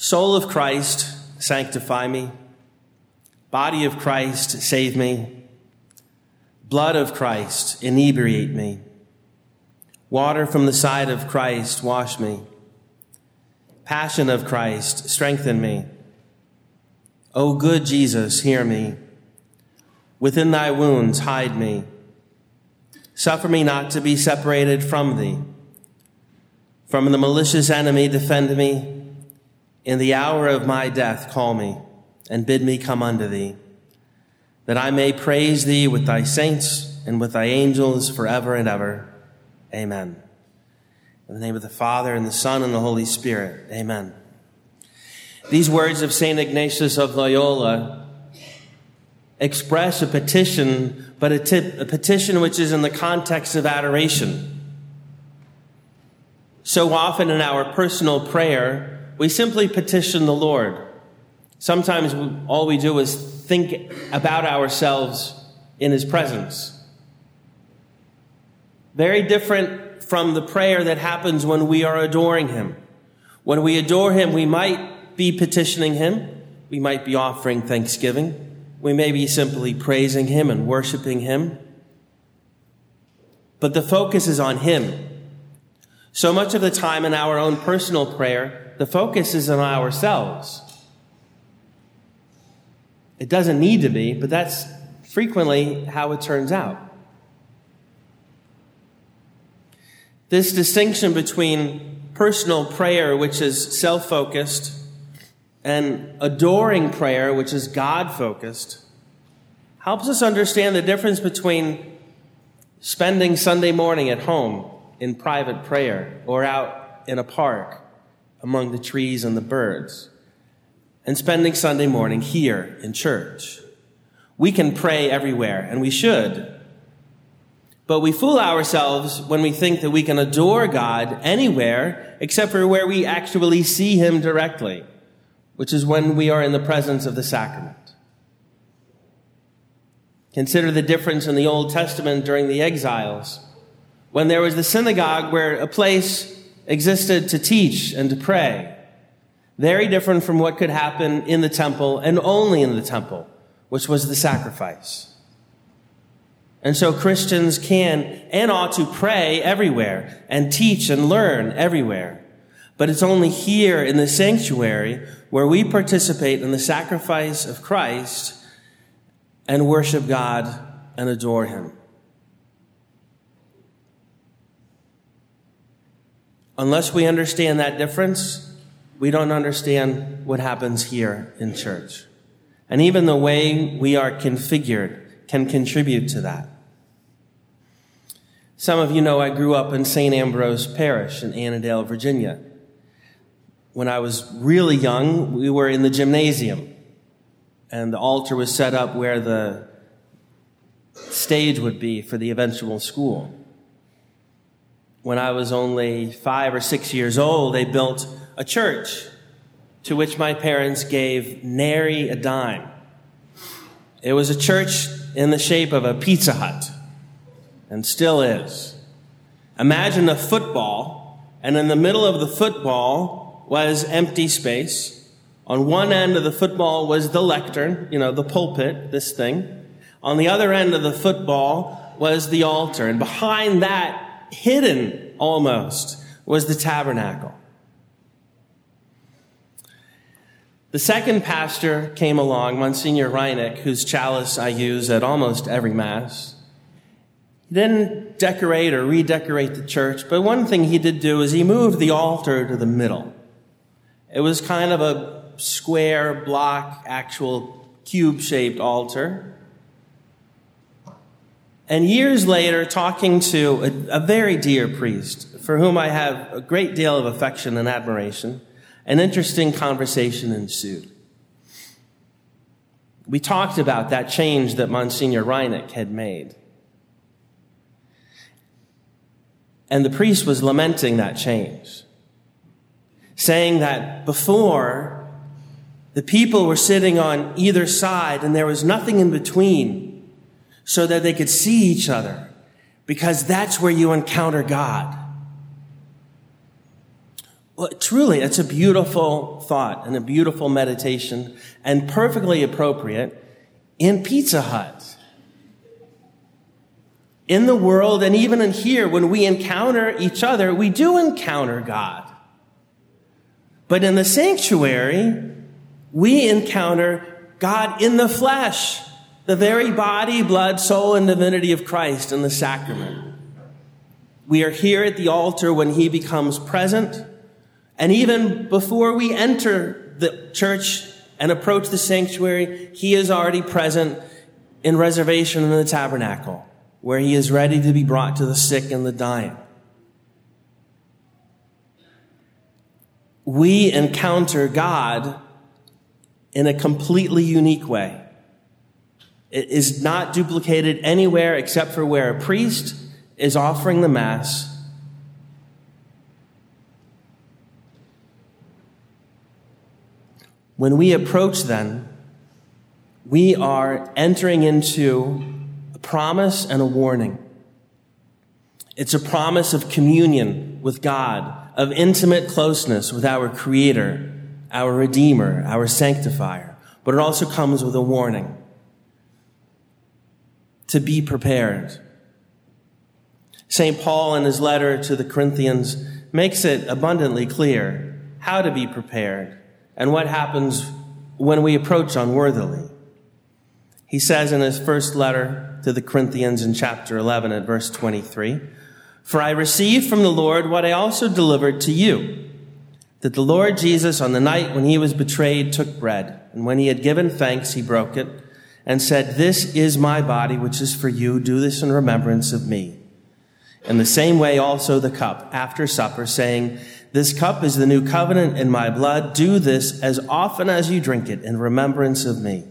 Soul of Christ, sanctify me. Body of Christ, save me. Blood of Christ, inebriate me. Water from the side of Christ, wash me. Passion of Christ, strengthen me. O good Jesus, hear me. Within thy wounds, hide me. Suffer me not to be separated from thee. From the malicious enemy, defend me. In the hour of my death, call me and bid me come unto thee, that I may praise thee with thy saints and with thy angels forever and ever. Amen. In the name of the Father and the Son and the Holy Spirit. Amen. These words of St. Ignatius of Loyola express a petition, but a, tip, a petition which is in the context of adoration. So often in our personal prayer, we simply petition the Lord. Sometimes all we do is think about ourselves in His presence. Very different from the prayer that happens when we are adoring Him. When we adore Him, we might be petitioning Him. We might be offering thanksgiving. We may be simply praising Him and worshiping Him. But the focus is on Him. So much of the time in our own personal prayer, the focus is on ourselves. It doesn't need to be, but that's frequently how it turns out. This distinction between personal prayer, which is self focused, and adoring prayer, which is God focused, helps us understand the difference between spending Sunday morning at home in private prayer or out in a park among the trees and the birds, and spending Sunday morning here in church. We can pray everywhere, and we should. But we fool ourselves when we think that we can adore God anywhere except for where we actually see Him directly, which is when we are in the presence of the sacrament. Consider the difference in the Old Testament during the exiles, when there was the synagogue where a place existed to teach and to pray. Very different from what could happen in the temple and only in the temple, which was the sacrifice. And so Christians can and ought to pray everywhere and teach and learn everywhere. But it's only here in the sanctuary where we participate in the sacrifice of Christ and worship God and adore Him. Unless we understand that difference, we don't understand what happens here in church. And even the way we are configured can contribute to that. Some of you know I grew up in St. Ambrose Parish in Annandale, Virginia. When I was really young, we were in the gymnasium, and the altar was set up where the stage would be for the eventual school when I was only five or six years old, they built a church to which my parents gave nary a dime. It was a church in the shape of a Pizza Hut, and still is. Imagine a football, and in the middle of the football was empty space. On one end of the football was the lectern, you know, the pulpit, this thing. On the other end of the football was the altar, and behind that hidden almost was the tabernacle. The second pastor came along, Monsignor Reineck, whose chalice I use at almost every Mass. He didn't decorate or redecorate the church, but one thing he did do is he moved the altar to the middle. It was kind of a square block, actual cube shaped altar. And years later, talking to a, a, very dear priest for whom I have a great deal of affection and admiration, an interesting conversation ensued. We talked about that change that Monsignor Reineck had made. And the priest was lamenting that change, saying that before the people were sitting on either side and there was nothing in between so that they could see each other because that's where you encounter God. Well, truly, it's a beautiful thought and a beautiful meditation and perfectly appropriate in Pizza Hut. In the world and even in here, when we encounter each other, we do encounter God. But in the sanctuary, we encounter God in the flesh, the very body, blood, soul, and divinity of Christ in the sacrament. We are here at the altar when he becomes present. And even before we enter the church and approach the sanctuary, he is already present in reservation in the tabernacle, where he is ready to be brought to the sick and the dying. We encounter God in a completely unique way. It is not duplicated anywhere except for where a priest is offering the Mass. When we approach, then, we are entering into a promise and a warning. It's a promise of communion with God, of intimate closeness with our Creator, our Redeemer, our Sanctifier. But it also comes with a warning to be prepared. St. Paul, in his letter to the Corinthians, makes it abundantly clear how to be prepared and what happens when we approach unworthily. He says in his first letter to the Corinthians in chapter 11 at verse 23, For I received from the Lord what I also delivered to you that the Lord Jesus, on the night when he was betrayed, took bread, and when he had given thanks, he broke it and said, This is my body, which is for you. Do this in remembrance of me. In the same way, also the cup after supper, saying, This cup is the new covenant in my blood. Do this as often as you drink it in remembrance of me.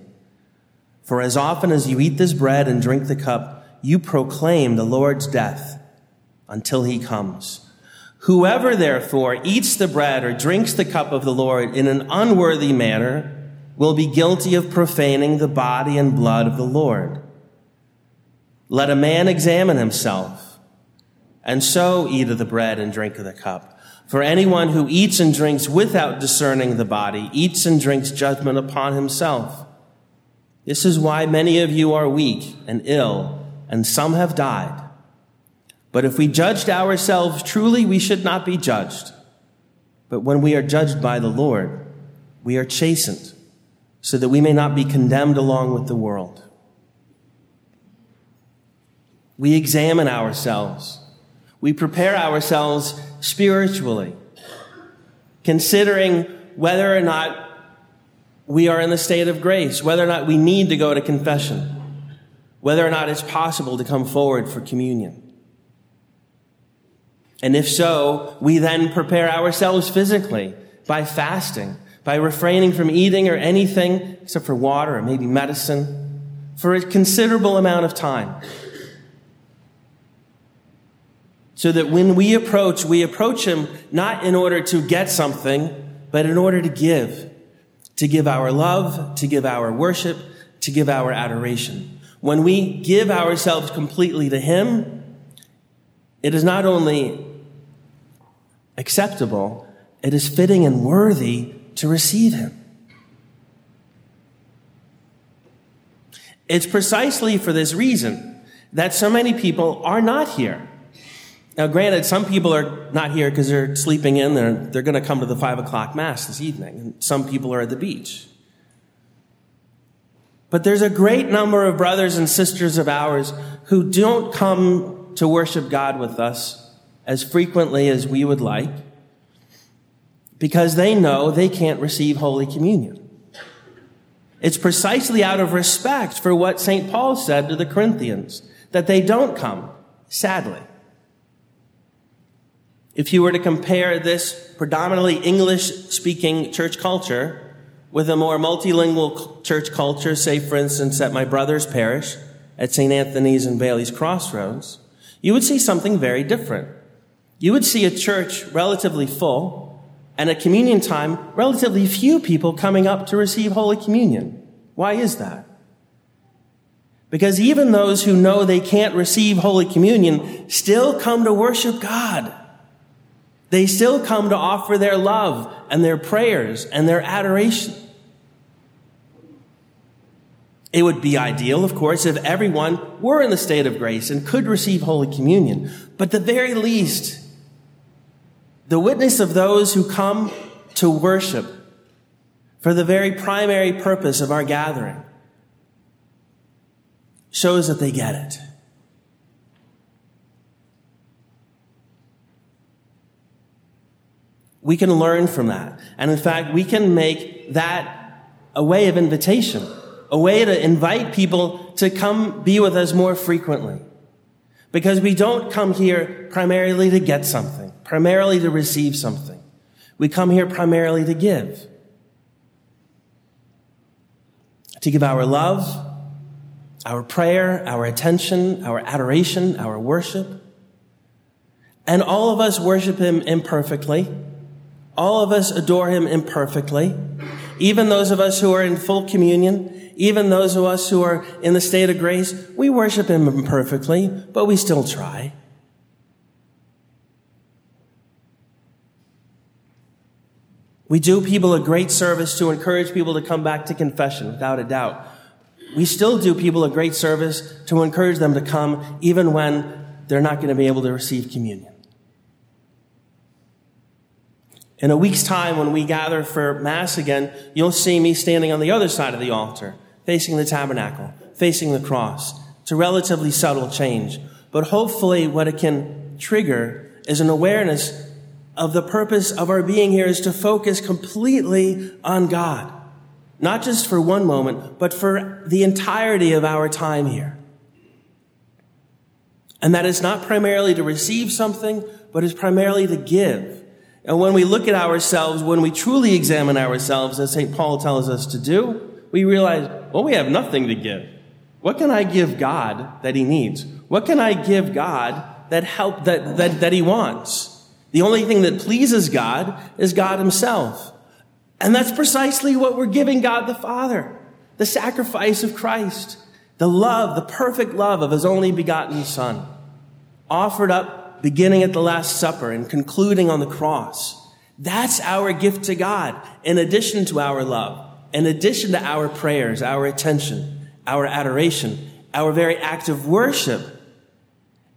For as often as you eat this bread and drink the cup, you proclaim the Lord's death until he comes. Whoever therefore eats the bread or drinks the cup of the Lord in an unworthy manner will be guilty of profaning the body and blood of the Lord. Let a man examine himself, and so eat of the bread and drink of the cup. For anyone who eats and drinks without discerning the body eats and drinks judgment upon himself. This is why many of you are weak and ill, and some have died. But if we judged ourselves truly, we should not be judged. But when we are judged by the Lord, we are chastened so that we may not be condemned along with the world. We examine ourselves. We prepare ourselves spiritually, considering whether or not we are in the state of grace, whether or not we need to go to confession, whether or not it's possible to come forward for communion. And if so, we then prepare ourselves physically by fasting, by refraining from eating or anything except for water or maybe medicine for a considerable amount of time. So that when we approach, we approach Him not in order to get something, but in order to give. To give our love, to give our worship, to give our adoration. When we give ourselves completely to Him, it is not only acceptable, it is fitting and worthy to receive him. It's precisely for this reason that so many people are not here. Now, granted, some people are not here because they're sleeping in. They're, they're going to come to the five o'clock mass this evening. And some people are at the beach. But there's a great number of brothers and sisters of ours who don't come to worship God with us as frequently as we would like because they know they can't receive Holy Communion. It's precisely out of respect for what St. Paul said to the Corinthians that they don't come, sadly. If you were to compare this predominantly English speaking church culture with a more multilingual church culture, say, for instance, at my brother's parish at St. Anthony's and Bailey's Crossroads, you would see something very different. You would see a church relatively full, and at communion time, relatively few people coming up to receive Holy Communion. Why is that? Because even those who know they can't receive Holy Communion still come to worship God. They still come to offer their love and their prayers and their adoration. It would be ideal, of course, if everyone were in the state of grace and could receive Holy Communion. But the very least, the witness of those who come to worship for the very primary purpose of our gathering shows that they get it. We can learn from that. And in fact, we can make that a way of invitation, a way to invite people to come be with us more frequently. Because we don't come here primarily to get something, primarily to receive something. We come here primarily to give. To give our love, our prayer, our attention, our adoration, our worship. And all of us worship Him imperfectly. All of us adore him imperfectly. Even those of us who are in full communion, even those of us who are in the state of grace, we worship him imperfectly, but we still try. We do people a great service to encourage people to come back to confession, without a doubt. We still do people a great service to encourage them to come even when they're not going to be able to receive communion. In a week's time, when we gather for Mass again, you'll see me standing on the other side of the altar, facing the tabernacle, facing the cross. It's a relatively subtle change, but hopefully what it can trigger is an awareness of the purpose of our being here is to focus completely on God. Not just for one moment, but for the entirety of our time here. And that is not primarily to receive something, but is primarily to give and when we look at ourselves, when we truly examine ourselves, as St. Paul tells us to do, we realize, well, we have nothing to give. What can I give God that he needs? What can I give God that help, that, that, that he wants? The only thing that pleases God is God himself. And that's precisely what we're giving God the Father. The sacrifice of Christ. The love, the perfect love of his only begotten Son. Offered up beginning at the Last Supper and concluding on the cross. That's our gift to God, in addition to our love, in addition to our prayers, our attention, our adoration, our very act of worship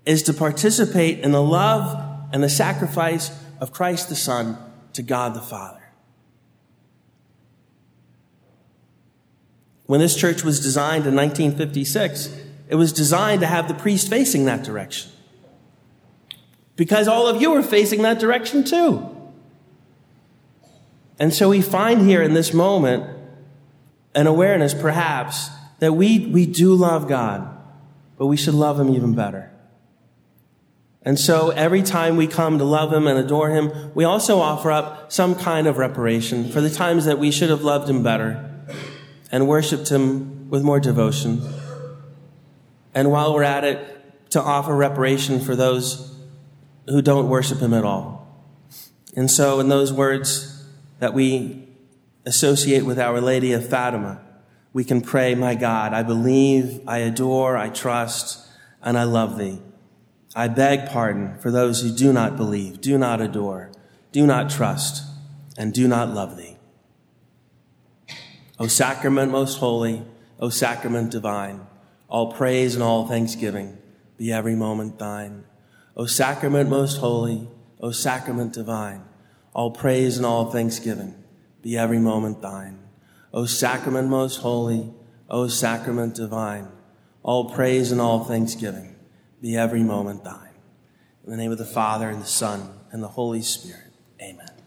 is to participate in the love and the sacrifice of Christ the Son to God the Father. When this church was designed in 1956, it was designed to have the priest facing that direction because all of you are facing that direction too. And so we find here in this moment an awareness, perhaps, that we, we do love God, but we should love Him even better. And so every time we come to love Him and adore Him, we also offer up some kind of reparation for the times that we should have loved Him better and worshiped Him with more devotion. And while we're at it, to offer reparation for those who don't worship him at all. And so, in those words that we associate with Our Lady of Fatima, we can pray, My God, I believe, I adore, I trust, and I love thee. I beg pardon for those who do not believe, do not adore, do not trust, and do not love thee. O sacrament most holy, O sacrament divine, all praise and all thanksgiving be every moment thine. O sacrament most holy, O sacrament divine, all praise and all thanksgiving be every moment thine. O sacrament most holy, O sacrament divine, all praise and all thanksgiving be every moment thine. In the name of the Father and the Son and the Holy Spirit, amen.